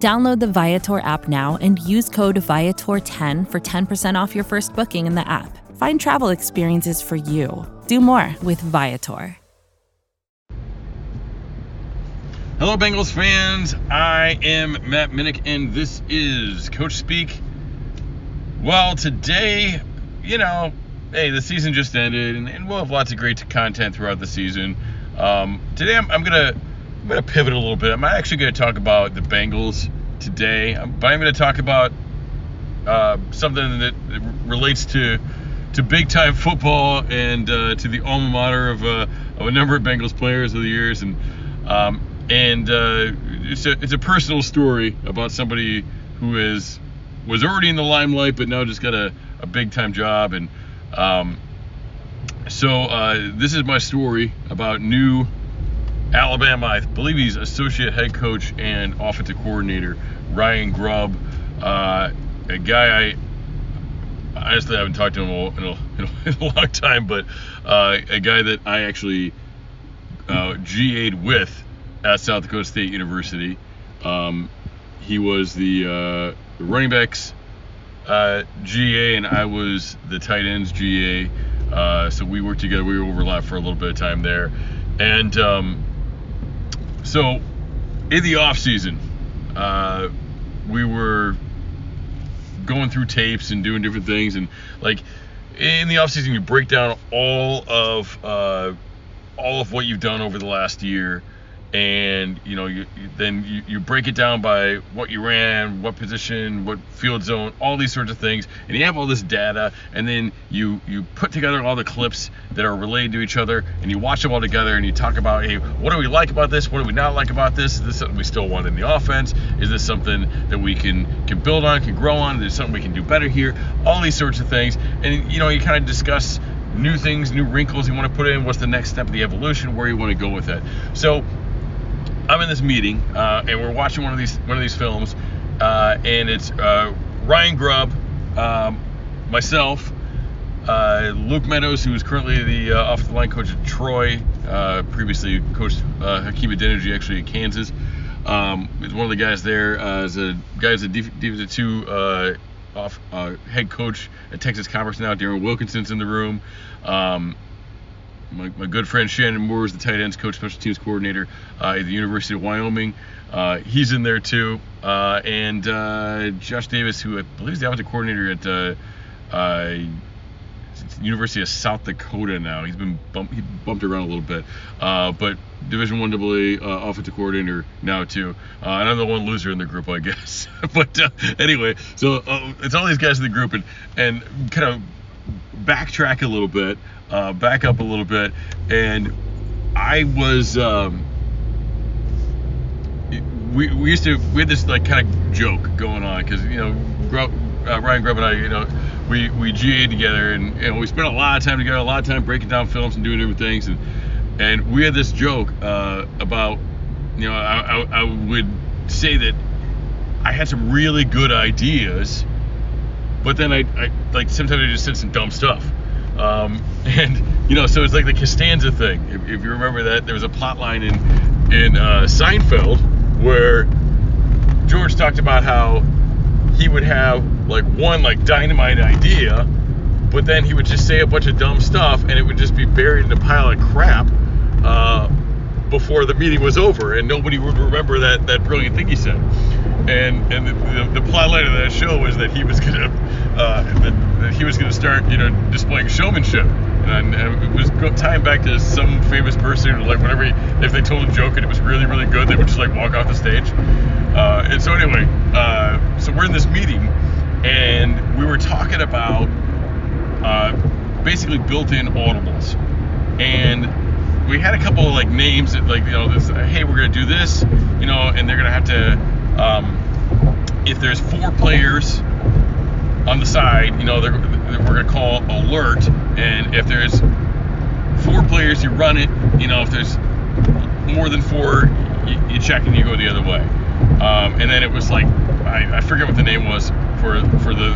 Download the Viator app now and use code Viator10 for 10% off your first booking in the app. Find travel experiences for you. Do more with Viator. Hello, Bengals fans. I am Matt Minnick, and this is Coach Speak. Well, today, you know, hey, the season just ended, and, and we'll have lots of great content throughout the season. Um, today, I'm, I'm gonna I'm gonna pivot a little bit. I'm actually gonna talk about the Bengals today, um, but I'm gonna talk about uh, something that relates to to big time football and uh, to the alma mater of, uh, of a number of Bengals players of the years and. Um, and uh, it's a it's a personal story about somebody who is was already in the limelight, but now just got a, a big time job. And um, so uh, this is my story about new Alabama. I believe he's associate head coach and offensive coordinator Ryan Grubb, uh, a guy I honestly haven't talked to him in a, in a, in a long time, but uh, a guy that I actually uh, GA'd with at South Dakota State University. Um, he was the, uh, running backs uh, GA, and I was the tight ends GA. Uh, so we worked together. We overlapped for a little bit of time there, and um, so in the off season, uh, we were going through tapes and doing different things, and like in the off season, you break down all of uh, all of what you've done over the last year and you know you, then you, you break it down by what you ran what position what field zone all these sorts of things. And you have all this data and then you you put together all the clips that are related to each other and you watch them all together and you talk about hey what do we like about this? What do we not like about this? Is this something we still want in the offense? Is this something that we can can build on can grow on? Is something we can do better here? All these sorts of things. And you know you kind of discuss new things new wrinkles you want to put in what's the next step of the evolution where you want to go with it. So I'm in this meeting uh, and we're watching one of these one of these films, uh, and it's uh, Ryan Grubb, um, myself, uh, Luke Meadows, who is currently the uh, offensive line coach at Troy, uh, previously coached Hakeem Adeniji actually at Kansas. Um, is one of the guys there. as a guys a Division two off head coach at Texas Commerce now. Darren Wilkinson's in the room. Um, my, my good friend Shannon Moore is the tight ends coach, special teams coordinator uh, at the University of Wyoming. Uh, he's in there too. Uh, and uh, Josh Davis, who I believe is the offensive coordinator at uh, uh, University of South Dakota now. He's been bumped, he bumped around a little bit, but Division One AA offensive coordinator now too. and I'm the one loser in the group, I guess. but anyway, so it's all these guys in the group, and and kind of backtrack a little bit uh, back up a little bit, and I was. Um, we, we used to we had this like kind of joke going on because you know Grubb, uh, Ryan Grubb and I you know we we GA together and know, we spent a lot of time together a lot of time breaking down films and doing different things and and we had this joke uh, about you know I, I, I would say that I had some really good ideas but then I, I like sometimes I just said some dumb stuff um, and you know, so it's like the Costanza thing. If, if, you remember that, there was a plot line in in uh, Seinfeld where George talked about how he would have like one like dynamite idea, but then he would just say a bunch of dumb stuff, and it would just be buried in a pile of crap. Uh, before the meeting was over, and nobody would remember that, that brilliant thing he said. And and the, the, the plot line of that show was that he was gonna uh, that, that, he was gonna start you know displaying showmanship, and, and it was tying back to some famous person or like whenever he, if they told a joke and it was really really good, they would just like walk off the stage. Uh, and so anyway, uh, so we're in this meeting, and we were talking about uh, basically built-in audibles, and we had a couple of like names that like you know this hey we're gonna do this you know and they're gonna have to um, if there's four players on the side, you know, they're, we're to call alert. And if there's four players, you run it. You know, if there's more than four, you, you check and you go the other way. Um, and then it was like, I, I forget what the name was for for the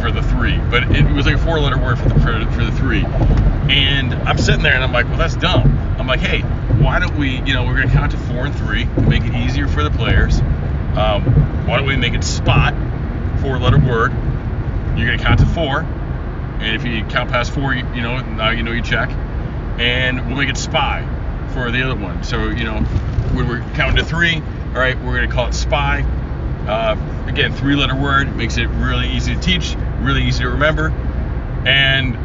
for the three, but it was like a four letter word for the for, for the three. And I'm sitting there and I'm like, well, that's dumb. I'm like, hey, why don't we, you know, we're gonna count to four and three to make it easier for the players. Um, why don't we make it spot, four letter word? You're gonna count to four, and if you count past four, you, you know now you know you check, and we'll make it spy for the other one. So you know when we're counting to three, all right, we're gonna call it spy. Uh, again, three letter word makes it really easy to teach, really easy to remember, and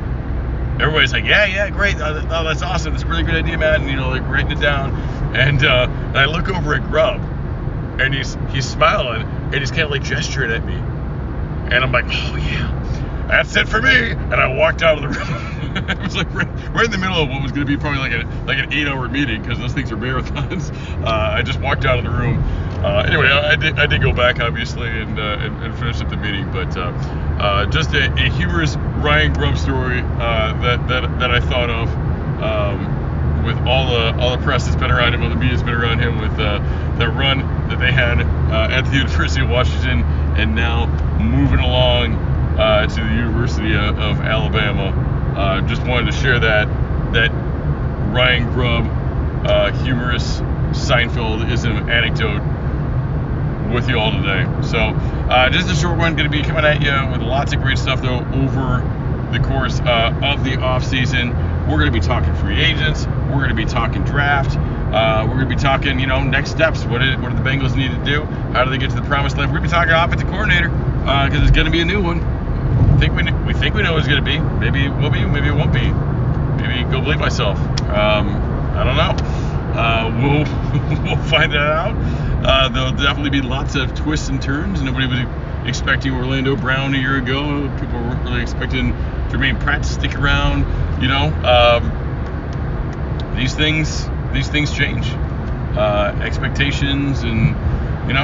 everybody's like, yeah, yeah, great, oh, oh that's awesome, that's a really good idea, man. And, you know, like writing it down, and, uh, and I look over at Grubb, and he's he's smiling, and he's kind of like gesturing at me, and I'm like, oh yeah, that's it for me. And I walked out of the room. it was like right, right, in the middle of what was going to be probably like a like an eight-hour meeting because those things are marathons. Uh, I just walked out of the room. Uh, anyway, I, I, did I did go back obviously and uh, and, and, finish up the meeting, but uh, uh, just a, a, humorous Ryan Grubb story uh, that that that I thought of. Um, with all the all the press that's been around him, all the media's been around him, with uh, the run that they had uh, at the University of Washington, and now moving along to the University of, Alabama. Uh, just wanted to share that that Ryan Grubb humorous Seinfeld is an anecdote with you all today. So uh, just a short one, going to be coming at you with lots of great stuff though over the course of the off season. We're going to be talking free agents. We're going to be talking draft. Uh, we're going to be talking, you know, next steps. What did, what do the Bengals need to do? How do they get to the promised land? We're going to be talking offensive coordinator because uh, it's going to be a new one. I think we we think we know it's going to be. Maybe it will be. Maybe it won't be. Maybe go believe myself. Um, I don't know. Uh, we'll we'll find that out. Uh, there'll definitely be lots of twists and turns. Nobody was expecting Orlando Brown a year ago. People weren't really expecting Germaine Pratt to stick around. You know, um, these things these things change. Uh, expectations and you know,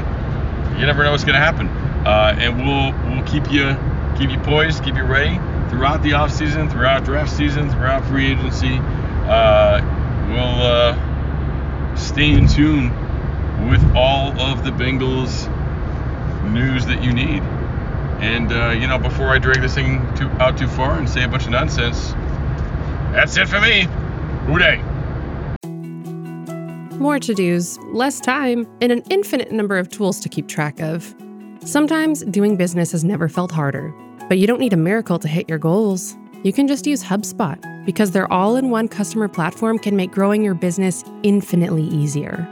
you never know what's going to happen. Uh, and we'll we'll keep you keep you poised, keep you ready throughout the off season, throughout draft season, throughout free agency. Uh, we'll uh, stay in tune with all of the Bengals news that you need. And uh, you know, before I drag this thing too, out too far and say a bunch of nonsense, that's it for me. Who Dey. More to dos, less time, and an infinite number of tools to keep track of. Sometimes doing business has never felt harder, but you don't need a miracle to hit your goals. You can just use HubSpot because their all in one customer platform can make growing your business infinitely easier.